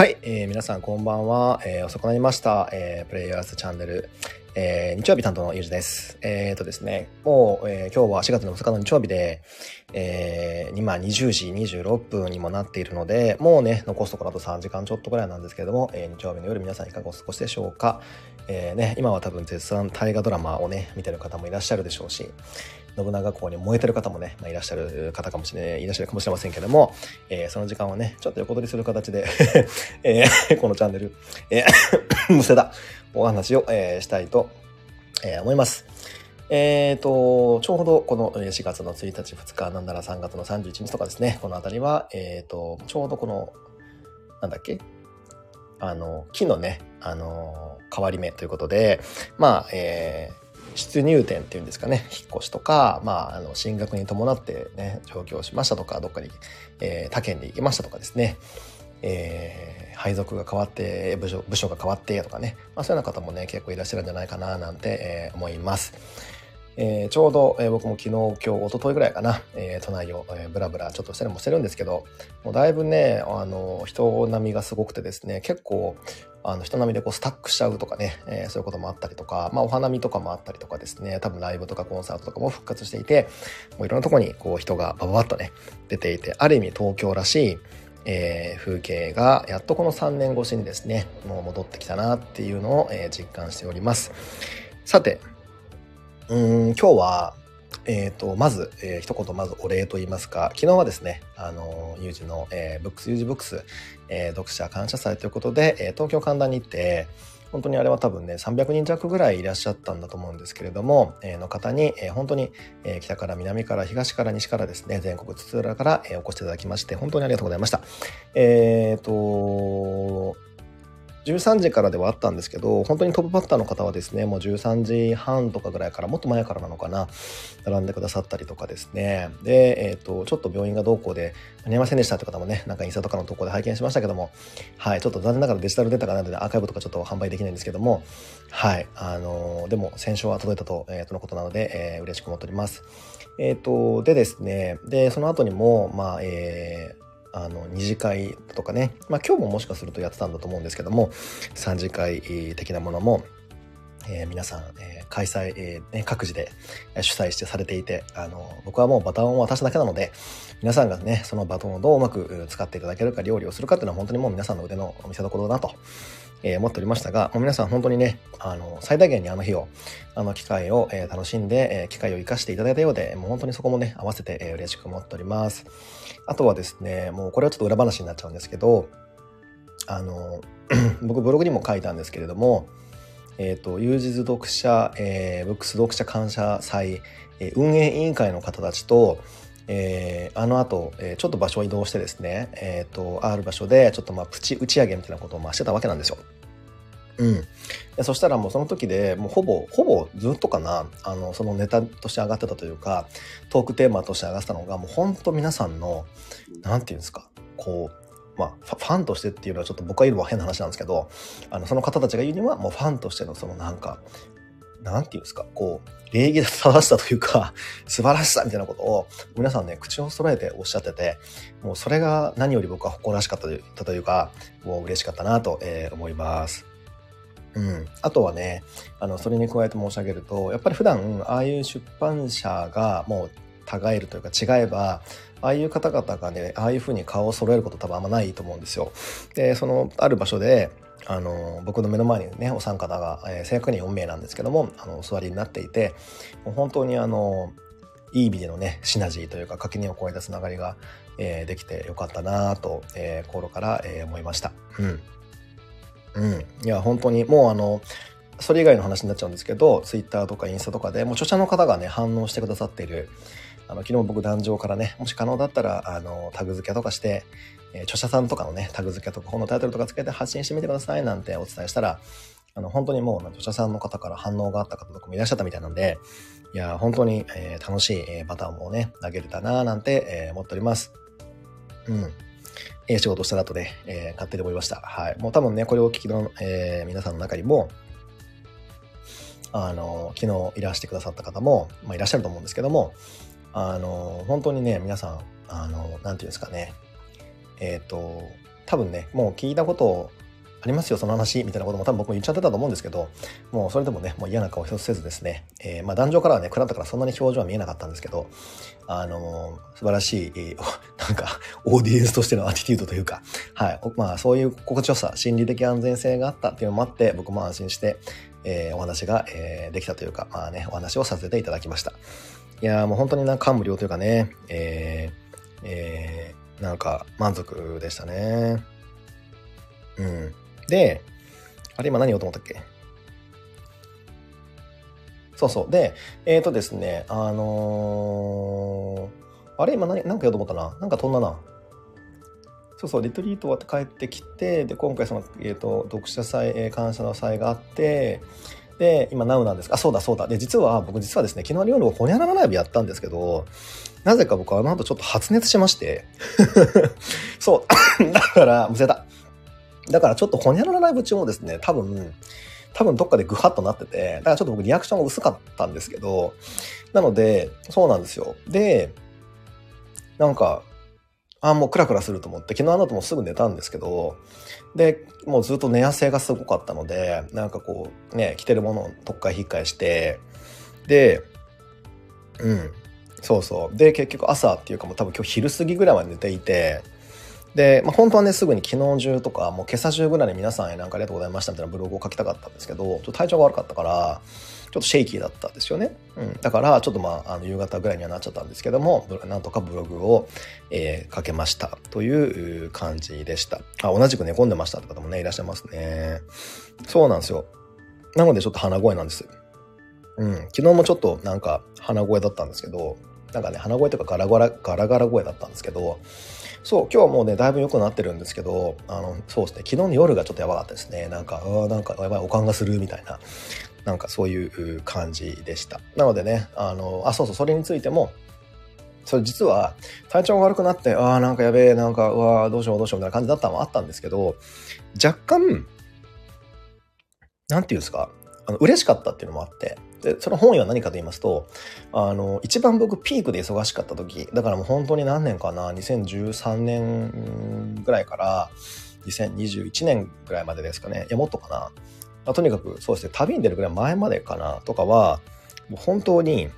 はい、えー、皆さんこんばんは、えー、遅くなりました、えー、プレイヤーズチャンネル、えー、日曜日担当のゆうじです。えっ、ー、とですね、もう、えー、今日は4月の2日の日曜日で、えー、今20時26分にもなっているので、もうね、残すところあと3時間ちょっとぐらいなんですけれども、えー、日曜日の夜皆さんいかがお過ごしでしょうか。えー、ね、今は多分絶賛大河ドラマをね、見てる方もいらっしゃるでしょうし、信長公に燃えてる方もね、まあ、いらっしゃる方かもしれない、いらっしゃるかもしれませんけども、えー、その時間はね、ちょっと横取りする形で えー、このチャンネル、えー、むせだ、お話を、えー、したいと、えー、思います。えっ、ー、と、ちょうどこの4月の1日、2日、なんなら3月の31日とかですね、このあたりは、えっ、ー、と、ちょうどこの、なんだっけあの、木のね、あの、変わり目ということで、まあ、えー、出入店っていうんですかね、引っ越しとか、まあ、あの、進学に伴ってね、上京しましたとか、どっかに、えー、他県に行きましたとかですね、えー、配属が変わって、部署、部署が変わってとかね、まあ、そういうような方もね、結構いらっしゃるんじゃないかな、なんて、えー、思います。えー、ちょうど、えー、僕も昨日、今日、一昨日ぐらいかな、えー、都内を、えー、ブラブラちょっとしたりもしてるんですけど、もうだいぶね、あの、人波がすごくてですね、結構、あの人並みでこうスタックしちゃうとかね、えー、そういうこともあったりとか、まあお花見とかもあったりとかですね、多分ライブとかコンサートとかも復活していて、もういろんなとこにこう人がバババッとね、出ていて、ある意味東京らしい、えー、風景がやっとこの3年越しにですね、もう戻ってきたなっていうのを、えー、実感しております。さて、うん、今日は、え、ー、と、まず、えー、一言まずお礼と言いますか、昨日はですね、あの、ユージの、えー、ブックス、ユージブックス、えー、読者感謝祭ということで、えー、東京神田に行って、本当にあれは多分ね、300人弱ぐらいいらっしゃったんだと思うんですけれども、えー、の方に、えー、本当に、えー、北から南から東から西からですね、全国津々浦から、えー、お越しいただきまして、本当にありがとうございました。えっ、ー、と、13時からではあったんですけど、本当にトップバッターの方はですね、もう13時半とかぐらいから、もっと前からなのかな、並んでくださったりとかですね。で、えっ、ー、と、ちょっと病院がどうこうで間に合いませんでしたって方もね、なんかインスタとかの投稿で拝見しましたけども、はい、ちょっと残念ながらデジタルデータがないのでアーカイブとかちょっと販売できないんですけども、はい、あのー、でも先勝は届いたと、えー、とのことなので、えー、嬉しく思っております。えっ、ー、と、でですね、で、その後にも、まあ、えー、あの二次会とかね、まあ、今日ももしかするとやってたんだと思うんですけども三次会的なものも、えー、皆さん、えー、開催、えーね、各自で主催してされていてあの僕はもうバトンを渡すだけなので皆さんがねそのバトンをどううまく使っていただけるか料理をするかっていうのは本当にもう皆さんの腕の見せ所だなとえー、思っておりましたが、もう皆さん本当にね、あの、最大限にあの日を、あの機会を、えー、楽しんで、えー、機会を生かしていただいたようで、もう本当にそこもね、合わせて、えー、嬉しく思っております。あとはですね、もうこれはちょっと裏話になっちゃうんですけど、あの、僕ブログにも書いたんですけれども、えっ、ー、と、ユージズ読者、えー、ブックス読者感謝祭、え、運営委員会の方たちと、えー、あの後、えー、ちょっと場所を移動してですね、えっ、ー、と、ある場所で、ちょっとまあ、プチ打ち上げみたいなことをまあしてたわけなんですよ。うん。そしたらもうその時でもうほぼ、ほぼずっとかな、あの、そのネタとして上がってたというか、トークテーマとして上がってたのが、もう本当皆さんの、なんていうんですか、こう、まあ、ファンとしてっていうのはちょっと僕が言うのは変な話なんですけど、あの、その方たちが言うには、もうファンとしてのそのなんか、なんていうんですか、こう、礼儀正しさというか、素晴らしさみたいなことを、皆さんね、口を揃えておっしゃってて、もうそれが何より僕は誇らしかったというか、もう嬉しかったなと、え、思います。うん。あとはね、あの、それに加えて申し上げると、やっぱり普段、ああいう出版社がもう、違えるというか違えば、ああいう方々がね、ああいう風に顔を揃えること多分あんまないと思うんですよ。で、その、ある場所で、あの僕の目の前にねお三方が、えー、正確に4名なんですけどもあのお座りになっていてもう本当にあのいい意味でのねシナジーというか垣根を越えたつながりが、えー、できてよかったなと、えー、心から、えー、思いました。うんうん、いや本当にもうあのそれ以外の話になっちゃうんですけどツイッターとかインスタとかでもう著者の方がね反応してくださっているあの昨日僕壇上からねもし可能だったらあのタグ付けとかしてえー、著者さんとかのね、タグ付けとか本のタイトルとか付けて発信してみてくださいなんてお伝えしたら、あの、本当にもう、著者さんの方から反応があった方とかもいらっしゃったみたいなんで、いや、本当に、えー、楽しい、えー、バターンもね、投げれたなぁなんて、えー、思っております。うん。え仕事したなとね、えー、勝手に思いました。はい。もう多分ね、これをお聞きの、えー、皆さんの中にも、あの、昨日いらしてくださった方も、まあ、いらっしゃると思うんですけども、あの、本当にね、皆さん、あの、なんていうんですかね、えっ、ー、と、多分ね、もう聞いたことをありますよ、その話、みたいなことも多分僕も言っちゃってたと思うんですけど、もうそれでもね、もう嫌な顔一つせずですね、えー、まあ壇上からはね、暗かったからそんなに表情は見えなかったんですけど、あのー、素晴らしい、えー、なんか、オーディエンスとしてのアティテュードというか、はい、まあそういう心地よさ、心理的安全性があったっていうのもあって、僕も安心して、えー、お話が、えー、できたというか、まあね、お話をさせていただきました。いやもう本当にな感無量というかね、えー、えー、なんか満足でしたね。うん。で、あれ今何言おうと思ったっけ？そうそう。で、えっ、ー、とですね、あのー、あれ今何、何か言おうと思ったな。なんか飛んだな。そうそう、リトリート終わって帰ってきて、で、今回その、えっ、ー、と、読者祭、えー、感謝の祭があって、で、今、ナウなんですあ、そうだそうだ。で、実は、僕実はですね、昨日の夜、ほにゃららライブやったんですけど、なぜか僕あの後ちょっと発熱しまして、そう、だから、むせた。だからちょっとほにゃららライブ中もですね、多分、多分どっかでグハッとなってて、だからちょっと僕リアクションが薄かったんですけど、なので、そうなんですよ。で、なんか、あ、もうクラクラすると思って、昨日あの後もすぐ寝たんですけど、で、もうずっと寝汗がすごかったので、なんかこう、ね、着てるものを特っかい引っかえして、で、うん、そうそう。で、結局朝っていうかもう多分今日昼過ぎぐらいまで寝ていて、で、まあ、本当はね、すぐに昨日中とか、もう今朝中ぐらいに皆さんへなんかありがとうございましたみたいなブログを書きたかったんですけど、ちょっと体調が悪かったから、ちょっとシェイキーだったんですよね。うん。だから、ちょっとまあ、あの、夕方ぐらいにはなっちゃったんですけども、なんとかブログを、えー、書けましたという感じでした。あ、同じく寝込んでましたって方もね、いらっしゃいますね。そうなんですよ。なのでちょっと鼻声なんです。うん。昨日もちょっとなんか鼻声だったんですけど、なんかね、鼻声とかガラガラ、ガラガラ声だったんですけど、そう、今日はもうね、だいぶ良くなってるんですけど、あの、そうですね、昨日の夜がちょっとやばかったですね。なんか、あなんか、やばい、おかんがするみたいな、なんかそういう感じでした。なのでね、あの、あ、そうそう、それについても、それ実は体調が悪くなって、ああ、なんかやべえ、なんか、うわどうしようどうしようみたいな感じだったのはあったんですけど、若干、なんていうんですか、あの嬉しかったっていうのもあって、で、その本意は何かと言いますと、あの、一番僕ピークで忙しかった時、だからもう本当に何年かな、2013年ぐらいから2021年ぐらいまでですかね。いや、もっとかな。あとにかく、そうですね、旅に出るぐらい前までかな、とかは、もう本当に、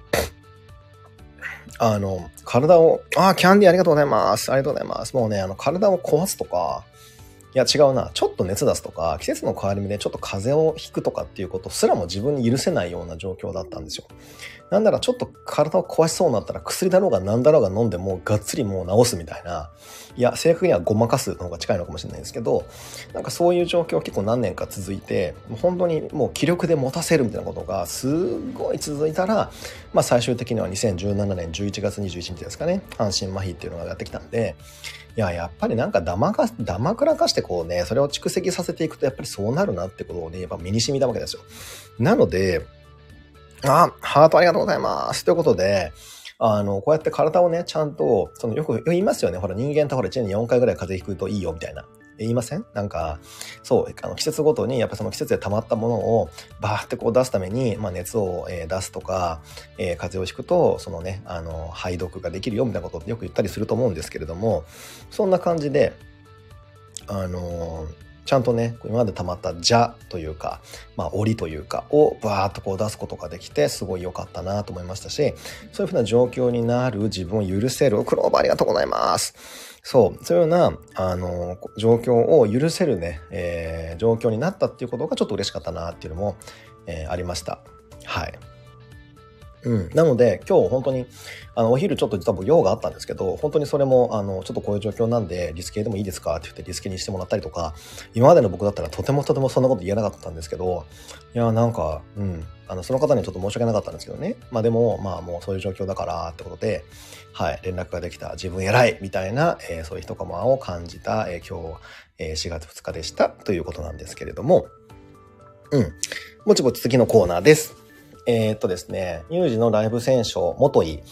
あの、体を、あ、キャンディーありがとうございます。ありがとうございます。もうね、あの、体を壊すとか、いや違うな。ちょっと熱出すとか、季節の変わり目でちょっと風邪をひくとかっていうことすらも自分に許せないような状況だったんですよ。なんならちょっと体を壊しそうになったら薬だろうが何だろうが飲んでもうがっつりもう治すみたいな。いや、正確にはごまかすの方が近いのかもしれないですけど、なんかそういう状況結構何年か続いて、本当にもう気力で持たせるみたいなことがすごい続いたら、まあ最終的には2017年11月21日ですかね、半身麻痺っていうのがやってきたんで、いや、やっぱりなんかだまか、だまくらかしてこうね、それを蓄積させていくとやっぱりそうなるなってことをね、やっぱ身に染みたわけですよ。なので、あ、ハートありがとうございます。ということで、あの、こうやって体をね、ちゃんと、そのよく言いますよね。ほら、人間ってほら、1年に4回ぐらい風邪ひくといいよ、みたいな。言いません？なんか、そう、あの季節ごとにやっぱその季節で溜まったものをバーってこう出すために、まあ、熱を、え出すとか、えー、風邪をひくと、そのね、あの、排毒ができるよみたいなことってよく言ったりすると思うんですけれども、そんな感じで、あのーちゃんとね、今まで溜まった邪というか、まあ、檻というか、をバーっとこう出すことができて、すごい良かったなと思いましたし、そういうふうな状況になる自分を許せる、クローバーありがとうございます。そう、そういうような、あの、状況を許せるね、えー、状況になったっていうことがちょっと嬉しかったなっていうのも、えー、ありました。はい。うん。なので、今日本当に、あの、お昼ちょっと実は僕用があったんですけど、本当にそれも、あの、ちょっとこういう状況なんで、リスケでもいいですかって言ってリスケにしてもらったりとか、今までの僕だったらとてもとてもそんなこと言えなかったんですけど、いや、なんか、うん。あの、その方にちょっと申し訳なかったんですけどね。まあでも、まあもうそういう状況だからってことで、はい、連絡ができた自分偉いみたいな、えー、そういう一コマを感じた、えー、今日、えー、4月2日でしたということなんですけれども、うん。もちもち次のコーナーです。えー、っとですね、有事のライブ選手元井。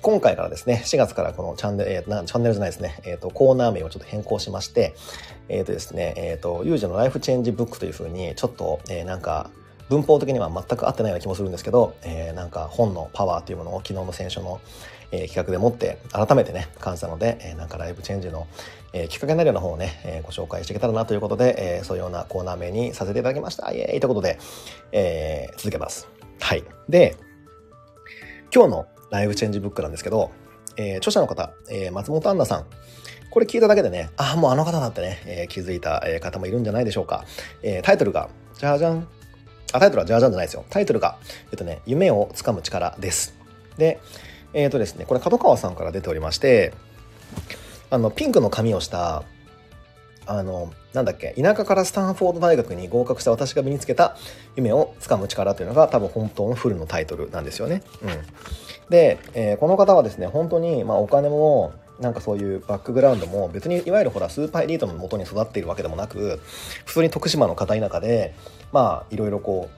今回からですね、4月からこのチャンネル、えー、なチャンネルじゃないですね、えっ、と、コーナー名をちょっと変更しまして、えっ、とですね、えっ、と、有事のライフチェンジブックというふうに、ちょっと、えー、なんか、文法的には全く合ってないような気もするんですけど、えー、なんか本のパワーというものを昨日の選書の、えー、企画でもって改めてね感謝なので、えー、なんかライブチェンジの、えー、きっかけになるような本をね、えー、ご紹介していけたらなということで、えー、そういうようなコーナー名にさせていただきましたイエーイということで、えー、続けますはいで今日のライブチェンジブックなんですけど、えー、著者の方、えー、松本杏奈さんこれ聞いただけでね、ああ、もうあの方だってね、えー、気づいた方もいるんじゃないでしょうか。え、タイトルが、じゃじゃん。あ、タイトルはじゃじゃんじゃないですよ。タイトルが、えっとね、夢をつかむ力です。で、えっ、ー、とですね、これ角川さんから出ておりまして、あの、ピンクの髪をした、あの、なんだっけ、田舎からスタンフォード大学に合格した私が身につけた夢をつかむ力というのが多分本当のフルのタイトルなんですよね。うん。で、えー、この方はですね、本当に、まあ、お金も、なんかそういうバックグラウンドも別にいわゆるほらスーパーエリートのもとに育っているわけでもなく普通に徳島の片田舎でまあいろいろこ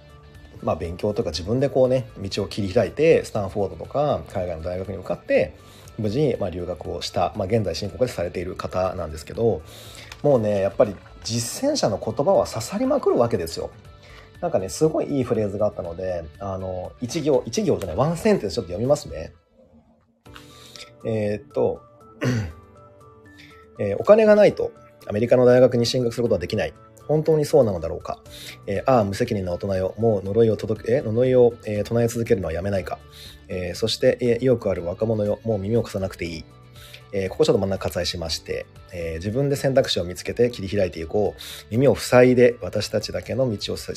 う、まあ、勉強とか自分でこうね道を切り開いてスタンフォードとか海外の大学に向かって無事にまあ留学をした、まあ、現在進行でされている方なんですけどもうねやっぱり実践者の言葉は刺さりまくるわけですよ。なんかねすごいいいフレーズがあったのであの一行一行じゃないワンセンテンスちょっと読みますね。えー、っと えー、お金がないとアメリカの大学に進学することはできない。本当にそうなのだろうか。えー、ああ、無責任な大人よ。もう呪いを届け、え呪いを、えー、唱え続けるのはやめないか。えー、そして、え意欲ある若者よ。もう耳を貸さなくていい。えー、ここちょっと真ん中割愛しまして、えー、自分で選択肢を見つけて切り開いていこう。耳を塞いで私たちだけの道を失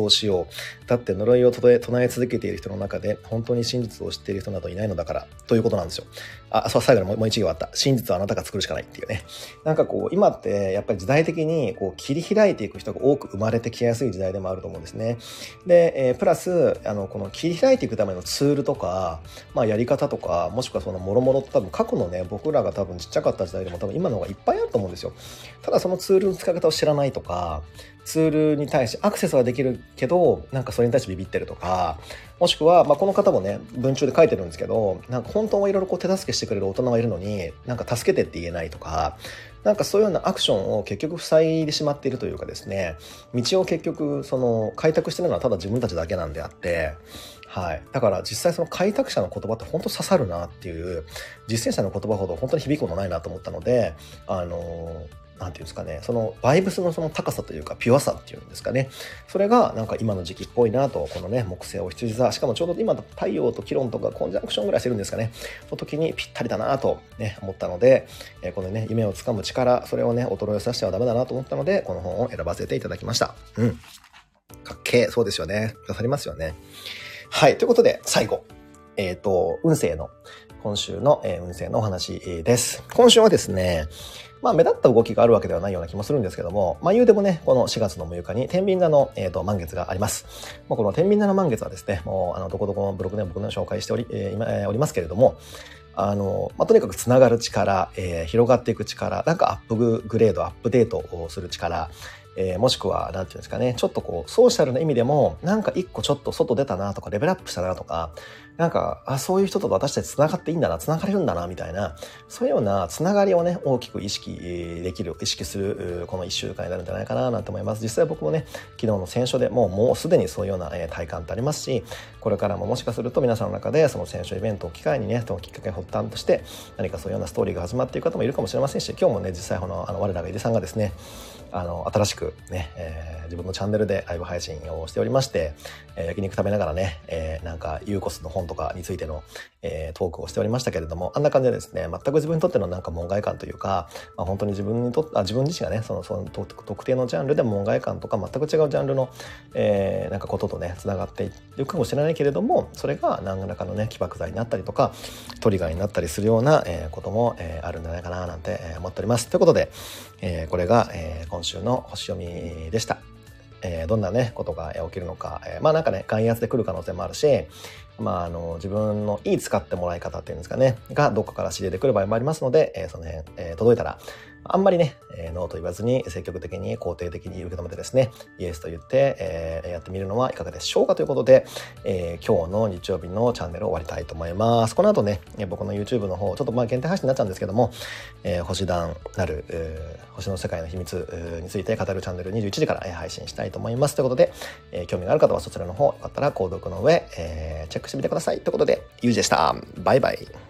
踪しよう。だって呪いを唱え続けている人の中で本当に真実を知っている人などいないのだから。ということなんですよ。あ、そう、最後にもう一行あった。真実はあなたが作るしかないっていうね。なんかこう、今ってやっぱり時代的にこう切り開いていく人が多く生まれてきやすい時代でもあると思うんですね。で、えー、プラス、あの、この切り開いていくためのツールとか、まあやり方とか、もしくはそのもろもろ多分過去のね、僕ららが多分ちっちゃかった時代でも多分今の方がいっぱいあると思うんですよ。ただそのツールの使い方を知らないとか、ツールに対してアクセスはできるけど、なんかそれに対してビビってるとか、もしくは、まあ、この方もね、文中で書いてるんですけど、なんか本当はいろいろこう手助けしてくれる大人がいるのに、なんか助けてって言えないとか、なんかそういうようなアクションを結局塞いでしまっているというかですね、道を結局その開拓してるのはただ自分たちだけなんであって、はい。だから実際その開拓者の言葉って本当刺さるなっていう、実践者の言葉ほど本当に響くものないなと思ったので、あのなんていうんですかね、そのバイブスのその高さというか、ピュアさっていうんですかね。それがなんか今の時期っぽいなと、このね、木星お羊座、しかもちょうど今太陽とキロンとかコンジャンクションぐらいしてるんですかね。の時にぴったりだなとね、思ったので、えこのね、夢をつかむ力、それをね、衰えさせてはダメだなと思ったので、この本を選ばせていただきました。うん。かっけえ、そうですよね。刺さりますよね。はい。ということで、最後。えっ、ー、と、運勢の、今週の、えー、運勢のお話です。今週はですね、まあ、目立った動きがあるわけではないような気もするんですけども、まあ、言うてもね、この4月の6日に天秤座の、えーと、満月があります。まあ、この天秤座の満月はですね、もう、あの、どこどこのブログでも僕の紹介しており、えー、今、えー、おりますけれども、あの、まあ、とにかくつながる力、えー、広がっていく力、なんかアップグレード、アップデートをする力、えー、もしくは、なんていうんですかね、ちょっとこう、ソーシャルな意味でも、なんか一個ちょっと外出たなとか、レベルアップしたなとか、なんか、あ、そういう人と私たち繋がっていいんだな、繋がれるんだな、みたいな、そういうような繋がりをね、大きく意識できる、意識する、この一週間になるんじゃないかな、なんて思います。実際僕もね、昨日の選書でもう、もうすでにそういうような、体感ってありますし、これからももしかすると皆さんの中で、その選書イベントを機会にね、そのきっかけ発端として、何かそういうようなストーリーが始まっている方もいるかもしれませんし、今日もね、実際この、あの、我らが井出さんがですね、あの、新しくね、えー、自分のチャンネルでライブ配信をしておりまして、えー、焼肉食べながらね、えー、なんか、ユーコスの本とかについての、えー、トークをしておりましたけれども、あんな感じでですね、全く自分にとってのなんか門外観というか、まあ、本当に自分にとっ、あ自分自身がね、その、その特定のジャンルで門外観とか全く違うジャンルの、えー、なんかこととね、繋がっていくかもしれないけれども、それが何らかのね、起爆剤になったりとか、トリガーになったりするような、えー、ことも、えー、あるんじゃないかな、なんて思っております。ということで、えー、これが、えー、今週の星読みでした。えー、どんなね、ことが起きるのか、えー、まあなんかね、外圧で来る可能性もあるし、まあ、あの、自分のいい使ってもらい方っていうんですかね、がどっかから仕入れてくる場合もありますので、えー、その辺、えー、届いたら、あんまりね、えー、ノーと言わずに積極的に肯定的に受け止めてですね、イエスと言って、えー、やってみるのはいかがでしょうか？ということで、えー、今日の日曜日のチャンネルを終わりたいと思います。この後ね、僕の YouTube の方、ちょっとまあ限定配信になっちゃうんですけども、えー、星団なる、えー、星の世界の秘密について語るチャンネル21時から配信したいと思います。ということで、えー、興味がある方はそちらの方、よかったら購読の上、えー、チェックしてみてください。ということで、ゆうじでした。バイバイ。